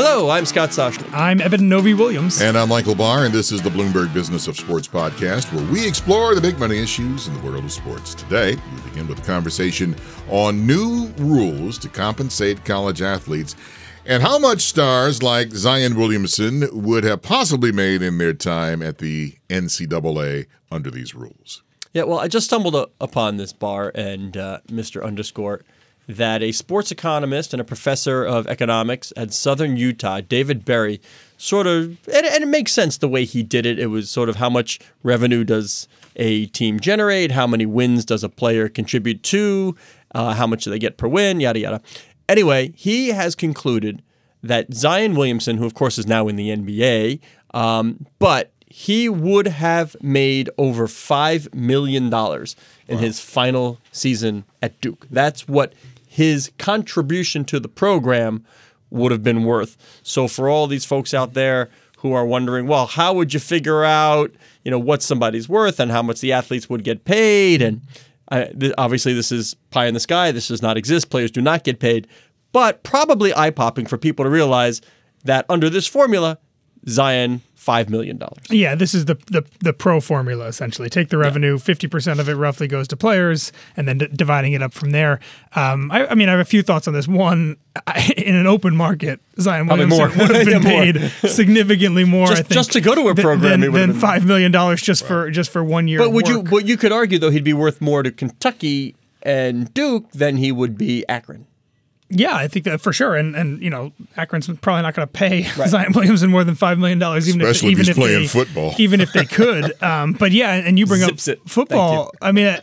Hello, I'm Scott Soshnick. I'm Eben Novy-Williams. And I'm Michael Barr, and this is the Bloomberg Business of Sports podcast, where we explore the big money issues in the world of sports. Today, we begin with a conversation on new rules to compensate college athletes and how much stars like Zion Williamson would have possibly made in their time at the NCAA under these rules. Yeah, well, I just stumbled upon this bar and uh, Mr. Underscore that a sports economist and a professor of economics at Southern Utah, David Berri, sort of, and, and, it makes sense the way he did it. It was sort of how much revenue does a team generate, how many wins does a player contribute to, uh, how much do they get per win, yada, yada. Anyway, he has concluded that Zion Williamson, who of course is now in the NBA, um, but he would have made over $5 million in wow. his final season at Duke. That's what his contribution to the program would have been worth. So for all these folks out there who are wondering, well, how would you figure out, you know, what somebody's worth and how much the athletes would get paid? And th- obviously, this is pie in the sky. This does not exist. Players do not get paid, but probably eye popping for people to realize that under this formula, Zion five million dollars. Yeah, this is the, the the pro formula essentially. Take the revenue, fifty yeah. percent of it roughly goes to players, and then d- dividing it up from there. Um, I, I, mean, I have a few thoughts on this. One, I, in an open market, Zion Williamson would have been yeah, paid significantly more. Just, I think, just to go to a program than, than five million dollars just right. for just for one year. But would you? But you could argue though he'd be worth more to Kentucky and Duke than he would be Akron. Yeah, I think that for sure, and and you know Akron's probably not going to pay right. Zion Williamson more than five million dollars, even Especially if, even if playing they, football, even if they could. Um, but yeah, and you bring Zips up it. football. I mean, uh,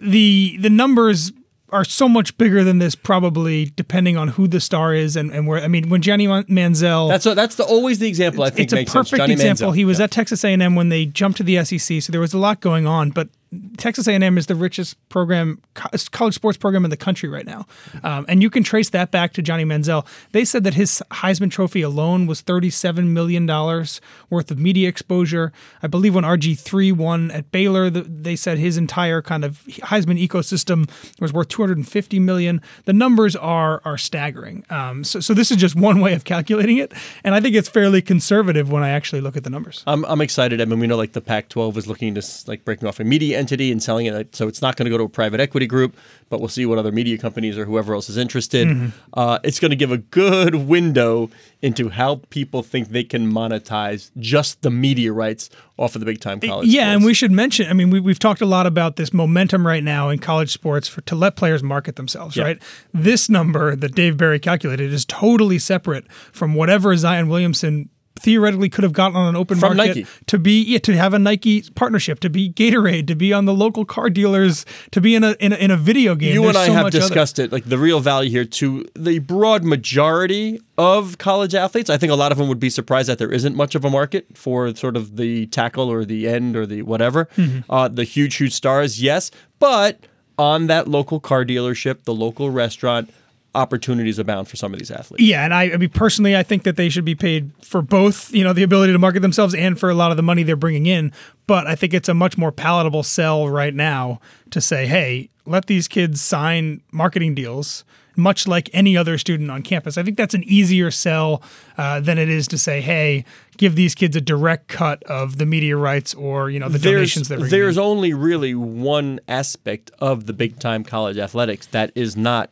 the the numbers are so much bigger than this, probably depending on who the star is and, and where. I mean, when Johnny Manziel, that's a, that's the always the example I think it's a perfect example. Manziel. He was yeah. at Texas A&M when they jumped to the SEC, so there was a lot going on, but Texas A&M is the richest program, college sports program in the country right now, um, and you can trace that back to Johnny Manziel. They said that his Heisman Trophy alone was thirty-seven million dollars worth of media exposure. I believe when RG three won at Baylor, they said his entire kind of Heisman ecosystem was worth two hundred and fifty million. The numbers are are staggering. Um, so, so this is just one way of calculating it, and I think it's fairly conservative when I actually look at the numbers. I'm, I'm excited. I mean, we know like the Pac-12 is looking to like breaking off a media entity and selling it. So it's not going to go to a private equity group, but we'll see what other media companies or whoever else is interested. Mm-hmm. Uh, it's going to give a good window into how people think they can monetize just the media rights off of the big time college. Yeah, sports. and we should mention. I mean, we, have talked a lot about this momentum right now in college sports for to let players market themselves. Yeah. Right, this number that Dave Berri calculated is totally separate from whatever Zion Williamson theoretically could have gotten on an open From market Nike. to be yeah, to have a Nike partnership, to be Gatorade, to be on the local car dealers, to be in a in a, in a video game. You There's and I so have discussed other. it. Like the real value here to the broad majority of college athletes. I think a lot of them would be surprised that there isn't much of a market for sort of the tackle or the end or the whatever. Mm-hmm. Uh, the huge huge stars, yes, but on that local car dealership, the local restaurant opportunities abound for some of these athletes. Yeah, and I, I mean personally, I think that they should be paid for both, you know, the ability to market themselves and for a lot of the money they're bringing in. But I think it's a much more palatable sell right now to say, hey, let these kids sign marketing deals. Much like any other student on campus, I think that's an easier sell uh, than it is to say, "Hey, give these kids a direct cut of the media rights or you know the there's, donations." That there's only really one aspect of the big time college athletics that is not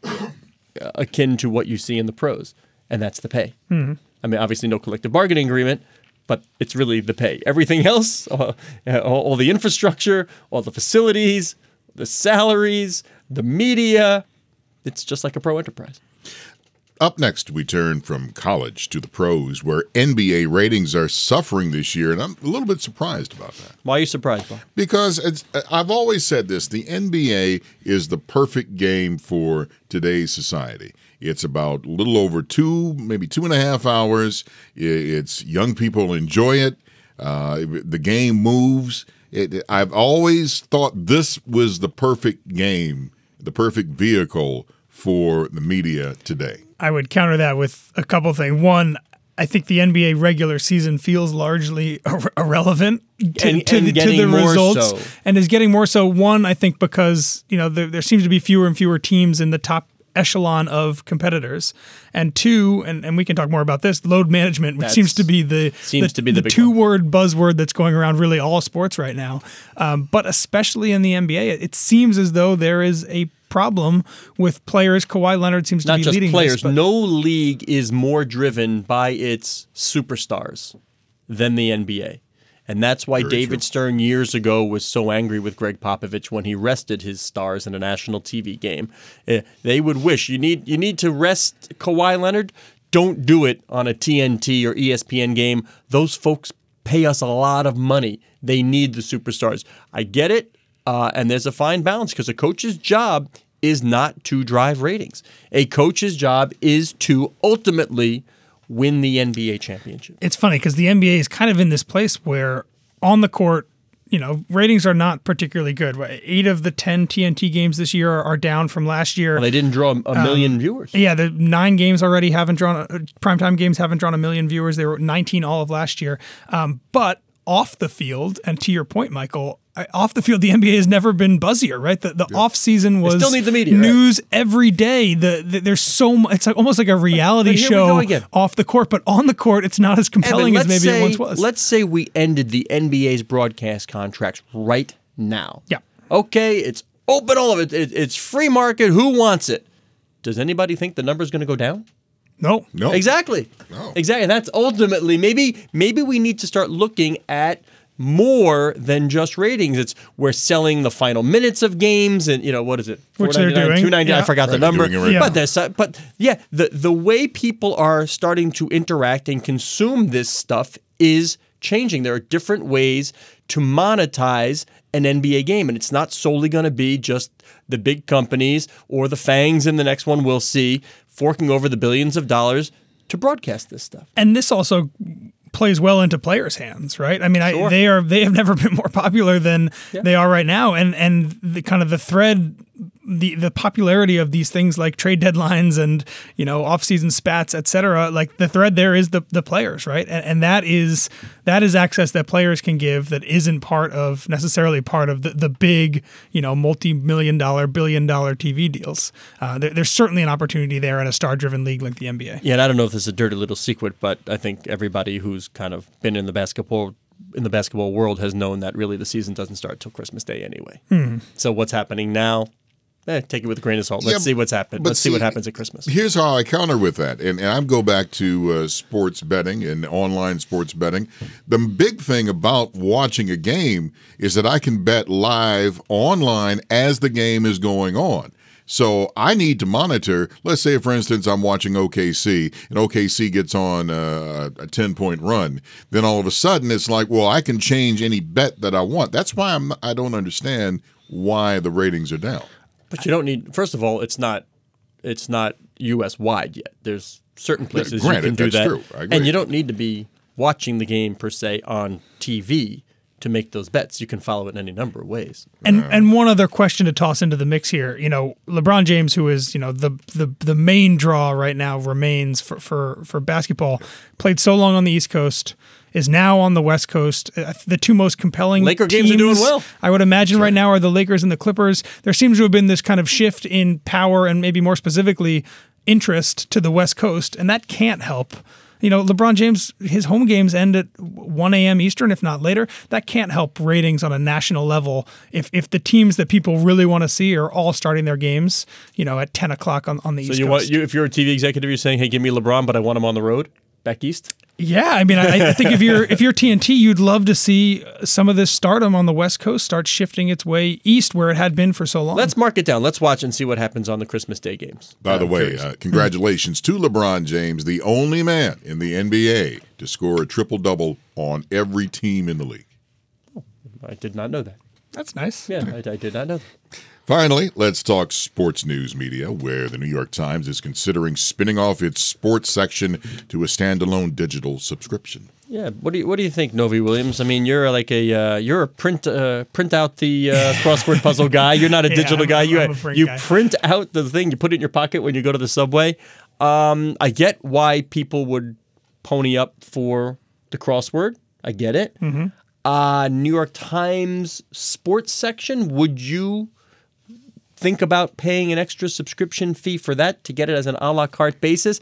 akin to what you see in the pros, and that's the pay. Mm-hmm. I mean, obviously, no collective bargaining agreement, but it's really the pay. Everything else, all, all the infrastructure, all the facilities, the salaries, the media, it's just like a pro enterprise. Up next, we turn from college to the pros, where NBA ratings are suffering this year, and I'm a little bit surprised about that. Why are you surprised, Bob? Because I've always said this the NBA is the perfect game for today's society. It's about a little over two, maybe two and a half hours. It's young people enjoy it. Uh, the game moves. It, I've always thought this was the perfect game, the perfect vehicle for the media today. I would counter that with a couple things. One, I think the NBA regular season feels largely ir- irrelevant to, and, to and the, to the results, so. and is getting more so. One, I think because you know there, there seems to be fewer and fewer teams in the top echelon of competitors, and two, and, and we can talk more about this load management, which That's- seems to be the seems to be the big two one. word buzzword that's going around really all sports right now, um, but especially in the NBA, it, it seems as though there is a problem with players. Kawhi Leonard seems to Not be just leading players. This, but no league is more driven by its superstars than the NBA. And that's why Very David true. Stern years ago was so angry with Gregg Popovich when he rested his stars in a national TV game. Eh, They would wish you need you need to rest Kawhi Leonard. Don't do it on a TNT or ESPN game. Those folks pay us a lot of money. They need the superstars. I get it, uh, and there's a fine balance because a coach's job is not to drive ratings. A coach's job is to ultimately win the NBA championship. it's funny because the NBA is kind of in this place where on the court, you know, ratings are not particularly good. Eight of the ten TNT games this year are, down from last year. They didn't draw a Um, million viewers. yeah, the nine games already haven't drawn uh, primetime games haven't drawn a million viewers. They were 19 all of last year. Um, but off the field, and to your point, Michael, off the field, the NBA has never been buzzier, right? The, the off season was still need the media, right? news every day. The, the there's so much. It's like almost like a reality But here we show again. off the court, but on the court, it's not as compelling Eben, as maybe say, it once was. Let's say we ended the NBA's broadcast contracts right now. Yeah. Okay, it's open all of it. it it's free market. Who wants it? Does anybody think the number's going to go down? no, No. Exactly. No. Exactly. And that's ultimately maybe maybe we need to start looking at more than just ratings. It's we're selling the final minutes of games and you know what is it? Which they're doing, $2.99, I forgot Right, the number. right now. But there's uh, but yeah, the the way people are starting to interact and consume this stuff is changing. There are different ways to monetize an NBA game, and it's not solely going to be just the big companies or the fangs in the next one we'll see forking over the billions of dollars to broadcast this stuff. and this also plays well into players' hands, right? I mean, I, they are they have never been more popular than they are right now, and and the kind of the thread. The, the popularity of these things like trade deadlines and you know off-season spats et cetera like the thread there is the, the players right and, and that is that is access that players can give that isn't part of necessarily part of the, the big you know multi-million dollar billion dollar tv deals uh, there, there's certainly an opportunity there in a star-driven league like the nba Yeah, and I don't know if this is a dirty little secret, but I think everybody who's kind of been in the basketball in the basketball world has known that really the season doesn't start till Christmas Day anyway. So what's happening now? Eh, take it with a grain of salt. Let's Yeah, see what's happened. Let's see, what happens at Christmas. Here's how I counter with that, and, and I go back to uh, sports betting and online sports betting. The big thing about watching a game is that I can bet live online as the game is going on. So I need to monitor. Let's say, for instance, I'm watching OKC, and OKC gets on uh, a 10 point run. Then all of a sudden, it's like, well, I can change any bet that I want. That's why I'm. I don't understand why the ratings are down. But you don't need. First of all, it's not. It's not U.S. wide yet. There's certain places granted, you can do that's that, true. I agree. and you don't need to be watching the game per se on TV to make those bets. You can follow it in any number of ways. And and one other question to toss into the mix here, you know, LeBron James, who is you know the the the main draw right now, remains for for for basketball. Played so long on the East Coast, is now on the West Coast. Uh, The two most compelling Laker games are doing teams, well. I would imagine right now are the Lakers and the Clippers. There seems to have been this kind of shift in power and maybe more specifically interest to the West Coast, and that can't help. You know, LeBron James, his home games end at 1 a.m. Eastern, if not later. That can't help ratings on a national level if, if the teams that people really want to see are all starting their games, you know, at 10 o'clock on, on the So East you Coast. want you if you're a TV executive, you're saying, "Hey, give me LeBron, but I want him on the road back east." Yeah, I mean, I, I think if you're if you're TNT, you'd love to see some of this stardom on the West Coast start shifting its way east, where it had been for so long. Let's mark it down. Let's watch and see what happens on the Christmas Day games. By the I'm way, uh, congratulations to LeBron James, the only man in the NBA to score a triple double on every team in the league. I did not know that. That's nice. Yeah, I, I did not know that. Finally, let's talk sports news media, where the New York Times is considering spinning off its sports section to a standalone digital subscription. Yeah, what do you what do you think, Novy-Williams? I mean, you're like a uh, you're a print uh, print out the uh, crossword puzzle guy. You're not a Yeah, digital I'm- guy. I'm- you a print you guy. print out the thing, you put it in your pocket when you go to the subway. Um, I get why people would pony up for the crossword. I get it. Mm-hmm. Uh, New York Times sports section. Would you think about paying an extra subscription fee for that to get it as an a la carte basis.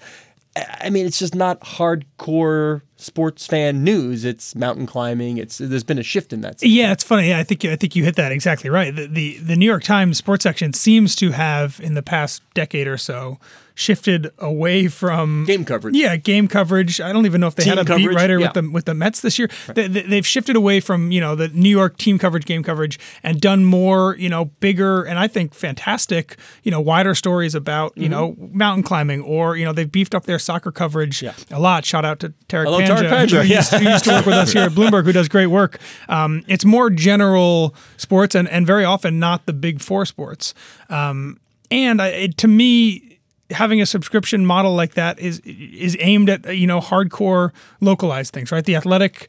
I mean, it's just not hardcore sports fan news. It's mountain climbing. It's there's been a shift in that. Yeah, it's funny. I think I think you hit that exactly right. The, the the New York Times sports section seems to have in the past decade or so shifted away from game coverage. Yeah, game coverage. I don't even know if they team had a coverage, beat writer yeah. with the with the Mets this year. Right. They, have shifted away from you know the New York team coverage, game coverage, and done more you know bigger and I think fantastic you know wider stories about you mm-hmm. know mountain climbing or you know they've beefed up their soccer coverage yeah. a lot. Shout out to Tarek Hello, Tariq. Who, used, who used to work with us here at Bloomberg, who does great work. Um, it's more general sports and and very often not the big four sports. Um, and I, it, to me, having a subscription model like that is is aimed at you know hardcore localized things, right? The athletic,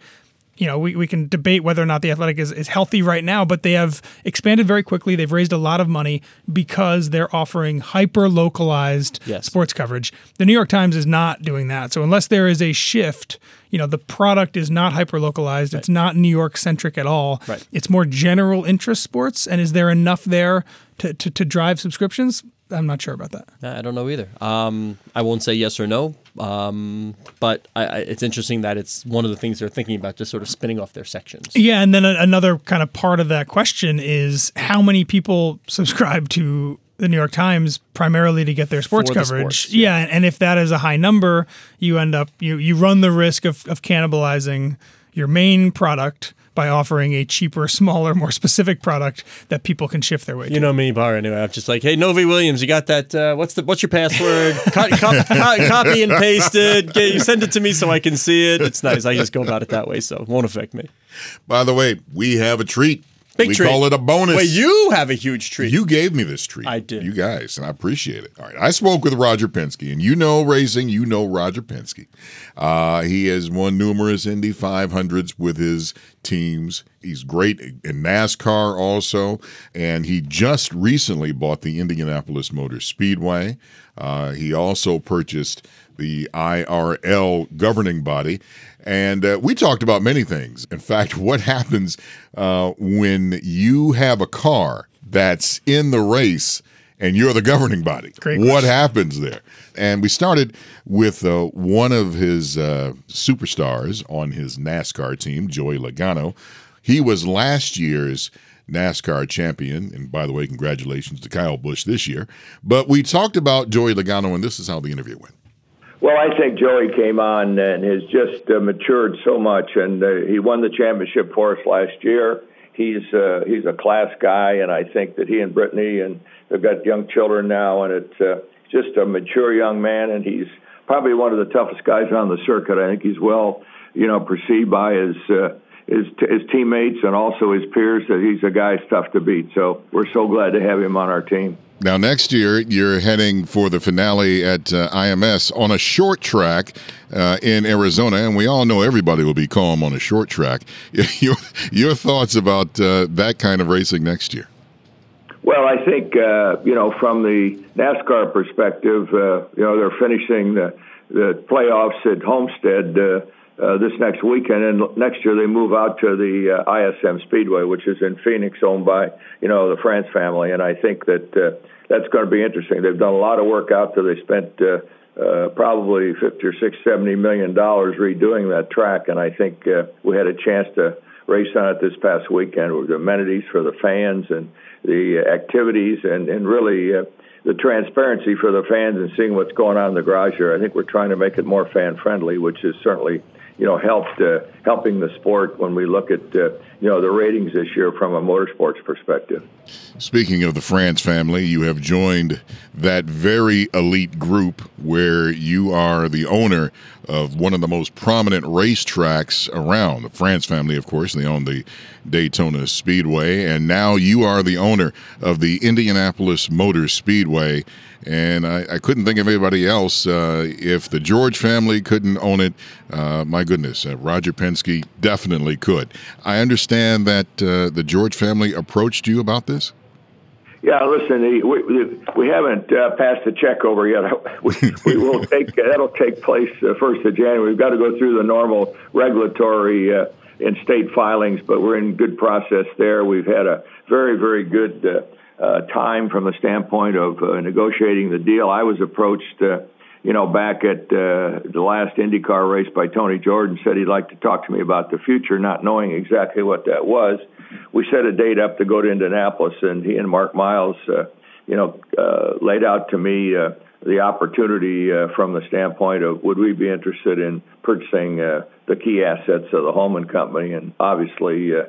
you know, we, we can debate whether or not the athletic is, is healthy right now, but they have expanded very quickly. They've raised a lot of money because they're offering hyper localized yes. sports coverage. The New York Times is not doing that. So unless there is a shift, you know, the product is not hyper localized. Right. It's not New York centric at all. Right. It's more general interest sports. And is there enough there to, to, to drive subscriptions? I'm not sure about that. I don't know either. Um, I won't say yes or no, um, but I, I, it's interesting that it's one of the things they're thinking about, just sort of spinning off their sections. Yeah, and then a, another kind of part of that question is how many people subscribe to the New York Times primarily to get their sports the coverage. sports, yeah. yeah, and if that is a high number, you end up you you run the risk of, of cannibalizing your main product by offering a cheaper, smaller, more specific product that people can shift their way to. You know me, Barr. Anyway, I'm just like, hey, Novy-Williams, you got that? Uh, what's the what's your password? co- co- co- copy and paste it. Get, you send it to me so I can see it. It's nice. I just go about it that way, so it won't affect me. By the way, we have a treat. Big we treat. call it a bonus. Well, you have a huge treat. You gave me this treat. I did. You guys, and I appreciate it. All right. I spoke with Roger Penske, and you know racing, you know Roger Penske. Uh, he has won numerous Indy 500s with his teams. He's great in NASCAR also, and he just recently bought the Indianapolis Motor Speedway. Uh, he also purchased the IRL governing body. And uh, we talked about many things. In fact, what happens uh, when you have a car that's in the race and you're the governing body? Great what question. happens there? And we started with uh, one of his uh, superstars on his NASCAR team, Joey Logano. He was last year's NASCAR champion. And by the way, congratulations to Kyle Busch this year. But we talked about Joey Logano, and this is how the interview went. Well, I think Joey came on and has just uh, matured so much, and uh, he won the championship for us last year. He's uh, he's a class guy, and I think that he and Brittany and they've got young children now, and it's uh, just a mature young man, and he's probably one of the toughest guys on the circuit. I think he's well, you know, perceived by his. Uh, his, his teammates and also his peers that he's a guy tough to beat. So we're so glad to have him on our team. Now, next year, you're heading for the finale at uh, IMS on a short track uh, in Arizona, and we all know everybody will be calm on a short track. your, your thoughts about uh, that kind of racing next year? Well, I think, uh, you know, from the NASCAR perspective, uh, you know, they're finishing the, the playoffs at Homestead uh, this next weekend, and next year they move out to the ISM Speedway, which is in Phoenix, owned by you know the France family, and I think that that's going to be interesting. They've done a lot of work out there. They spent uh, uh, probably fifty or six, seventy million dollars redoing that track, and I think uh, we had a chance to race on it this past weekend with the amenities for the fans and the activities, and and really. Uh, the transparency for the fans and seeing what's going on in the garage here. I think we're trying to make it more fan friendly, which has certainly you know, helped uh, helping the sport when we look at uh, you know the ratings this year from a motorsports perspective. Speaking of the France family, you have joined that very elite group where you are the owner of one of the most prominent racetracks around. The France family, of course, they own the Daytona Speedway, and now you are the owner of the Indianapolis Motor Speedway. And I, I couldn't think of anybody else. Uh, if the George family couldn't own it, uh, my goodness, uh, Roger Penske definitely could. I understand that uh, the George family approached you about this. Yeah, listen, we we, we haven't uh, passed the check over yet. We, we will take that'll take place uh, first of January. We've got to go through the normal regulatory uh, and state filings, but we're in good process there. We've had a very very good. Uh, uh, time from the standpoint of uh, negotiating the deal. I was approached, uh, you know, back at uh, the last IndyCar race by Tony Jordan, said he'd like to talk to me about the future, not knowing exactly what that was. We set a date up to go to Indianapolis, and he and Mark Miles, uh, you know, uh, laid out to me. Uh, the opportunity uh, from the standpoint of would we be interested in purchasing uh, the key assets of the Hulman Company, and obviously, uh,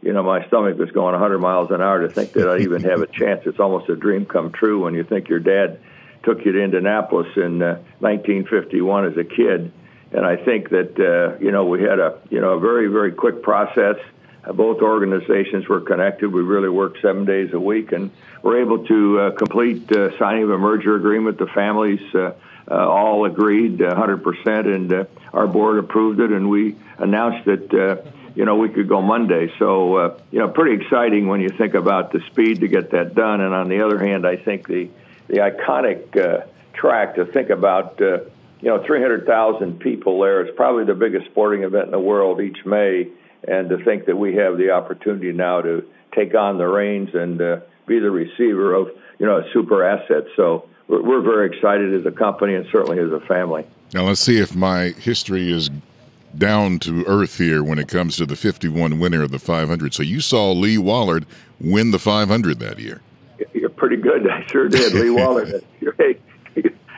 you know, my stomach was going 100 miles an hour to think that I even have a chance. It's almost a dream come true when you think your dad took you to Indianapolis in uh, 1951 as a kid, and I think that uh, you know we had a you know a very very quick process. Uh, both organizations were connected. We really worked seven days a week, and were able to uh, complete uh, signing of a merger agreement. The families uh, uh, all agreed 100%, and uh, our board approved it, and we announced that uh, you know we could go Monday. So uh, you know, pretty exciting when you think about the speed to get that done. And on the other hand, I think the the iconic uh, track to think about. Uh, you know, 300,000 people there. It's probably the biggest sporting event in the world each May and to think that we have the opportunity now to take on the reins and uh, be the receiver of you know a super asset. So we're, we're very excited as a company and certainly as a family. Now let's see if my history is down to earth here when it comes to the 51 winner of the 500. So you saw Lee Wallard win the 500 that year. Pretty good. I sure did. Lee Wallard.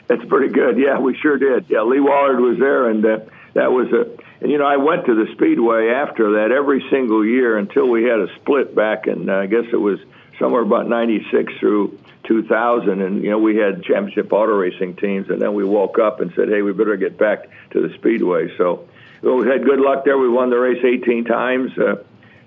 That's pretty good. Yeah, we sure did. Yeah, Lee Wallard was there, and uh, that was a and you know, I went to the Speedway after that every single year until we had a split back in, uh, I guess it was somewhere about 96 through 2000. And, you know, we had championship auto racing teams. And then we woke up and said, hey, we better get back to the Speedway. So we had good luck there. We won the race 18 times. Uh,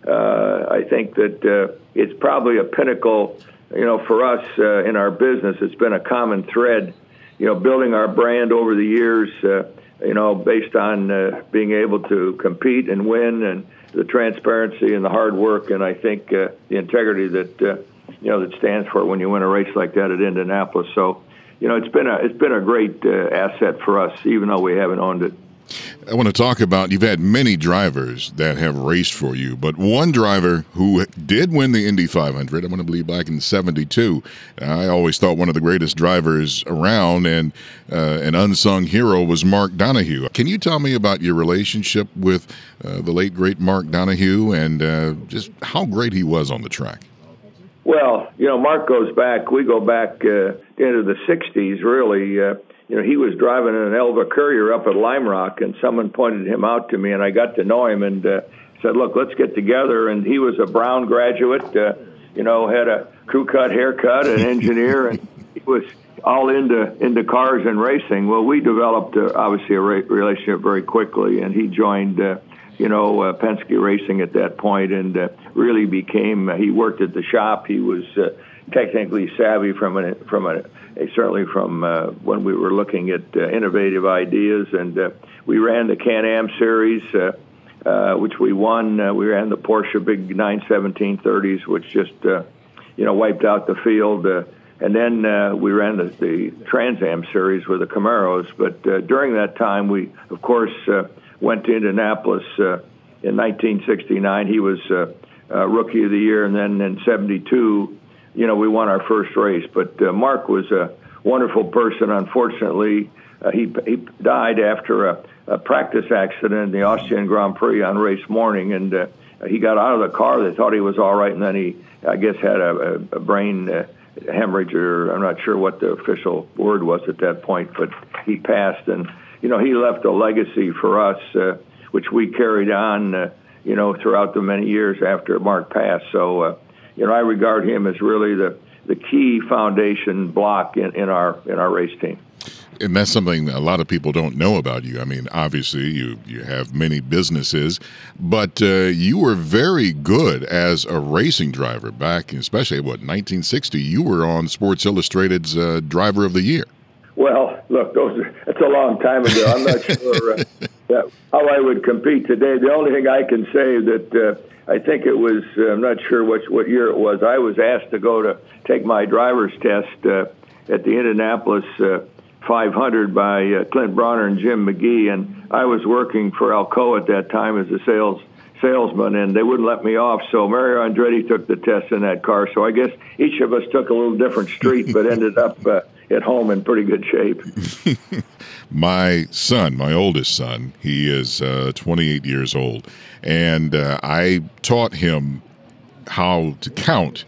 uh, I think that uh, it's probably a pinnacle, you know, for us uh, in our business. It's been a common thread, you know, building our brand over the years. Uh, you know, based on uh, being able to compete and win and the transparency and the hard work and I think uh, the integrity that uh, you know that stands for when you win a race like that at Indianapolis. So, you know, it's been a it's been a great uh, asset for us, even though we haven't owned it. I want to talk about you've had many drivers that have raced for you, but one driver who did win the Indy 500, I want to believe back in 72. I always thought one of the greatest drivers around and uh, an unsung hero was Mark Donohue. Can you tell me about your relationship with uh, the late, great Mark Donohue and uh, just how great he was on the track? Well, you know, Mark goes back, we go back uh, into the 60s, really. You know, he was driving an Elva Courier up at Lime Rock, and someone pointed him out to me, and I got to know him and uh, said, "Look, let's get together." And he was a Brown graduate, uh, you know, had a crew cut haircut, an engineer, and he was all into into cars and racing. Well, we developed uh, obviously a ra- relationship very quickly, and he joined. Uh, you know, uh, Penske Racing at that point, and uh, really became. Uh, he worked at the shop. He was uh, technically savvy from a from a certainly from uh, when we were looking at uh, innovative ideas, and uh, we ran the Can-Am series, uh, uh, which we won. Uh, we ran the Porsche Big 91730s, which just uh, you know wiped out the field. Uh, and then uh, we ran the, the Trans Am series with the Camaros. But uh, during that time, we of course uh, went to Indianapolis uh, in 1969. He was uh, uh, Rookie of the Year, and then in '72 you know, we won our first race. But uh, Mark was a wonderful person. Unfortunately, uh, he he died after a, a practice accident in the Austrian Grand Prix on race morning, and uh, he got out of the car. They thought he was all right, and then he, I guess, had a, a brain. Uh, hemorrhage or I'm not sure what the official word was at that point, but he passed and you know he left a legacy for us uh, which we carried on uh, you know throughout the many years after Mark passed. So uh, you know, I regard him as really the the key foundation block in, in our in our race team. And that's something a lot of people don't know about you. I mean, obviously, you you have many businesses, but uh, you were very good as a racing driver back, especially what 1960. You were on Sports Illustrated's uh, Driver of the Year. Well, look, those are, that's a long time ago. I'm not sure uh, how I would compete today. The only thing I can say that uh, I think it was, uh, I'm not sure what, what year it was. I was asked to go to take my driver's test uh, at the Indianapolis uh, 500 by uh, Clint Brawner and Jim McGee. And I was working for Alcoa at that time as a sales salesman, and they wouldn't let me off. So Mario Andretti took the test in that car. So I guess each of us took a little different street, but ended up uh, at home in pretty good shape. my son, my oldest son, he is uh, 28 years old, and uh, I taught him how to count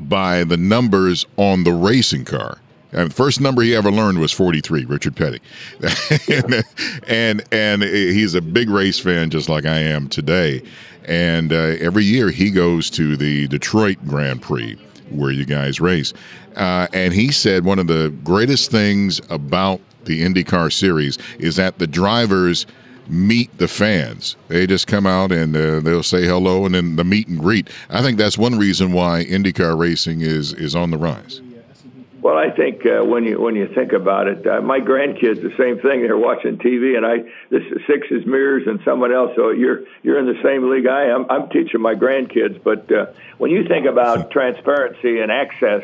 by the numbers on the racing car. And the first number he ever learned was 43, Richard Petty. and, and, and he's a big race fan just like I am today. And uh, every year he goes to the Detroit Grand Prix where you guys race. Uh, and he said one of the greatest things about the IndyCar series is that the drivers meet the fans. They just come out and uh, they'll say hello and then the meet and greet. I think that's one reason why IndyCar racing is is on the rise. Well, I think uh, when you when you think about it, uh, my grandkids the same thing. They're watching TV, and I this is six is mirrors and someone else. So you're you're in the same league I am. I'm teaching my grandkids. But uh, when you think about transparency and access,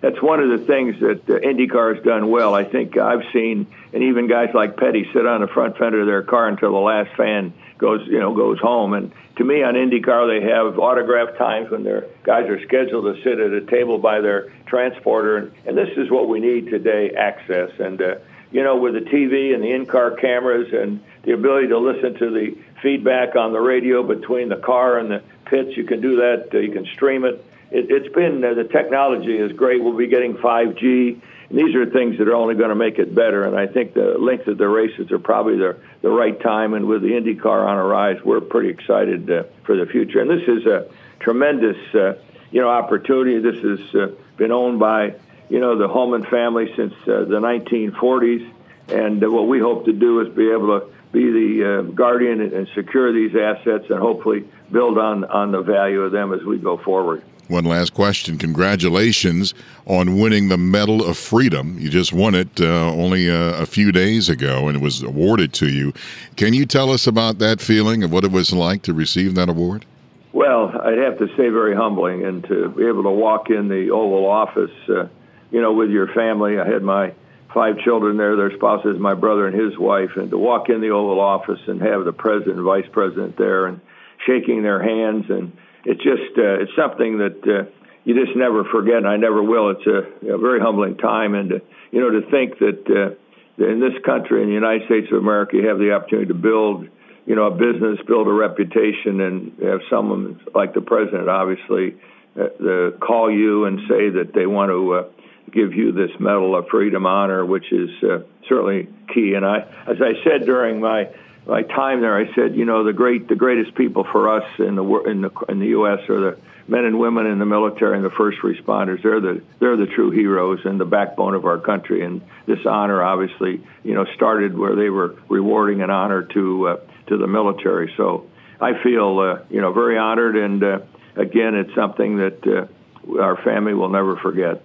that's one of the things that uh, IndyCar has done well. I think I've seen, and even guys like Petty sit on the front fender of their car until the last fan goes you know goes home. And to me on IndyCar they have autograph times when their guys are scheduled to sit at a table by their transporter. And, and this is what we need today access. And uh, you know with the TV and the in-car cameras and the ability to listen to the feedback on the radio between the car and the pits you can do that. Uh, you can stream it, it it's been uh, the technology is great we'll be getting 5G and these are things that are only going to make it better. And I think the length of the races are probably the, the right time. And with the IndyCar on a rise, we're pretty excited uh, for the future. And this is a tremendous, uh, you know, opportunity. This has uh, been owned by, you know, the Hulman family since uh, the 1940s. And uh, what we hope to do is be able to be the uh, guardian and secure these assets and hopefully build on, on the value of them as we go forward. One last question. Congratulations on winning the Medal of Freedom. You just won it uh, only a, a, few days ago and it was awarded to you. Can you tell us about that feeling of what it was like to receive that award? Well, I'd have to say very humbling and to be able to walk in the Oval Office, uh, you know, with your family. I had my five children there, their spouses, my brother and his wife, and to walk in the Oval Office and have the president and vice president there and shaking their hands and it's just uh, it's something that uh, you just never forget, and I never will. It's a, a very humbling time, and uh, you know to think that uh, in this country, in the United States of America, you have the opportunity to build, you know, a business, build a reputation, and have someone like the president, obviously, uh, the, call you and say that they want to. Uh, give you this medal of freedom honor, which is uh, certainly key. And I, as I said during my my time there, I said, you know, the great, the greatest people for us in the in the in the U.S. are the men and women in the military and the first responders. They're the they're the true heroes and the backbone of our country. And this honor, obviously, you know, started where they were rewarding an honor to uh, to the military. So I feel, uh, you know, very honored. And uh, again, it's something that uh, our family will never forget.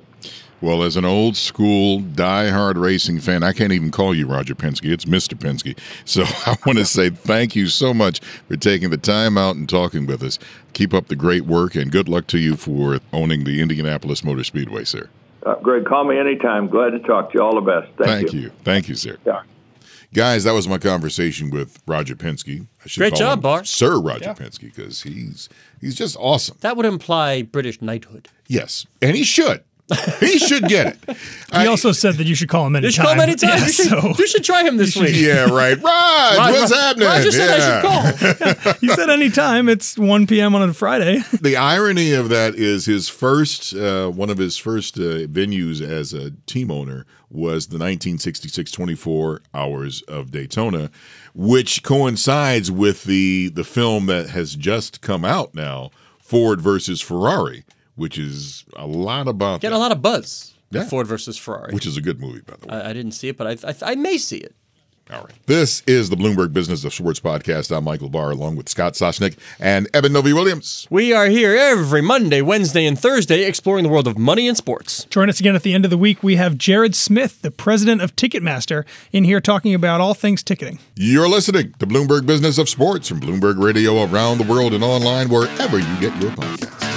Well, as an old school die-hard racing fan, I can't even call you Roger Penske. It's Mr. Penske. So I want to say thank you so much for taking the time out and talking with us. Keep up the great work, and good luck to you for owning the Indianapolis Motor Speedway, sir. Uh, Greg, call me anytime. Glad to talk to you. All the best. Thank, thank you. you. Thank you, sir. Yeah. Guys, that was my conversation with Roger Penske. Great job, Barr. Sir Roger yeah. Penske, because he's he's just awesome. That would imply British knighthood. Yes, and he should he should get it. He I, also said that you should call him anytime. You should call him anytime. Yeah, you, should, so. you should try him this week. Yeah, right. Rod, Rod what's Rod, happening? Roger said yeah. I should call. he said anytime. It's 1 p.m. on a Friday. The irony of that is his first, uh, one of his first uh, venues as a team owner was the 1966 24 Hours of Daytona, which coincides with the the film that has just come out now, Ford versus Ferrari which is a lot about get that. a lot of buzz. Yeah. Ford versus Ferrari, which is a good movie, by the way. I, I didn't see it, but I, I, I may see it. All right. This is the Bloomberg Business of Sports podcast. I'm Michael Barr, along with Scott Soshnick and Eben Novy-Williams. We are here every Monday, Wednesday, and Thursday exploring the world of money and sports. Join us again at the end of the week. We have Jared Smith, the president of Ticketmaster, in here talking about all things ticketing. You're listening to Bloomberg Business of Sports from Bloomberg Radio around the world and online wherever you get your podcasts.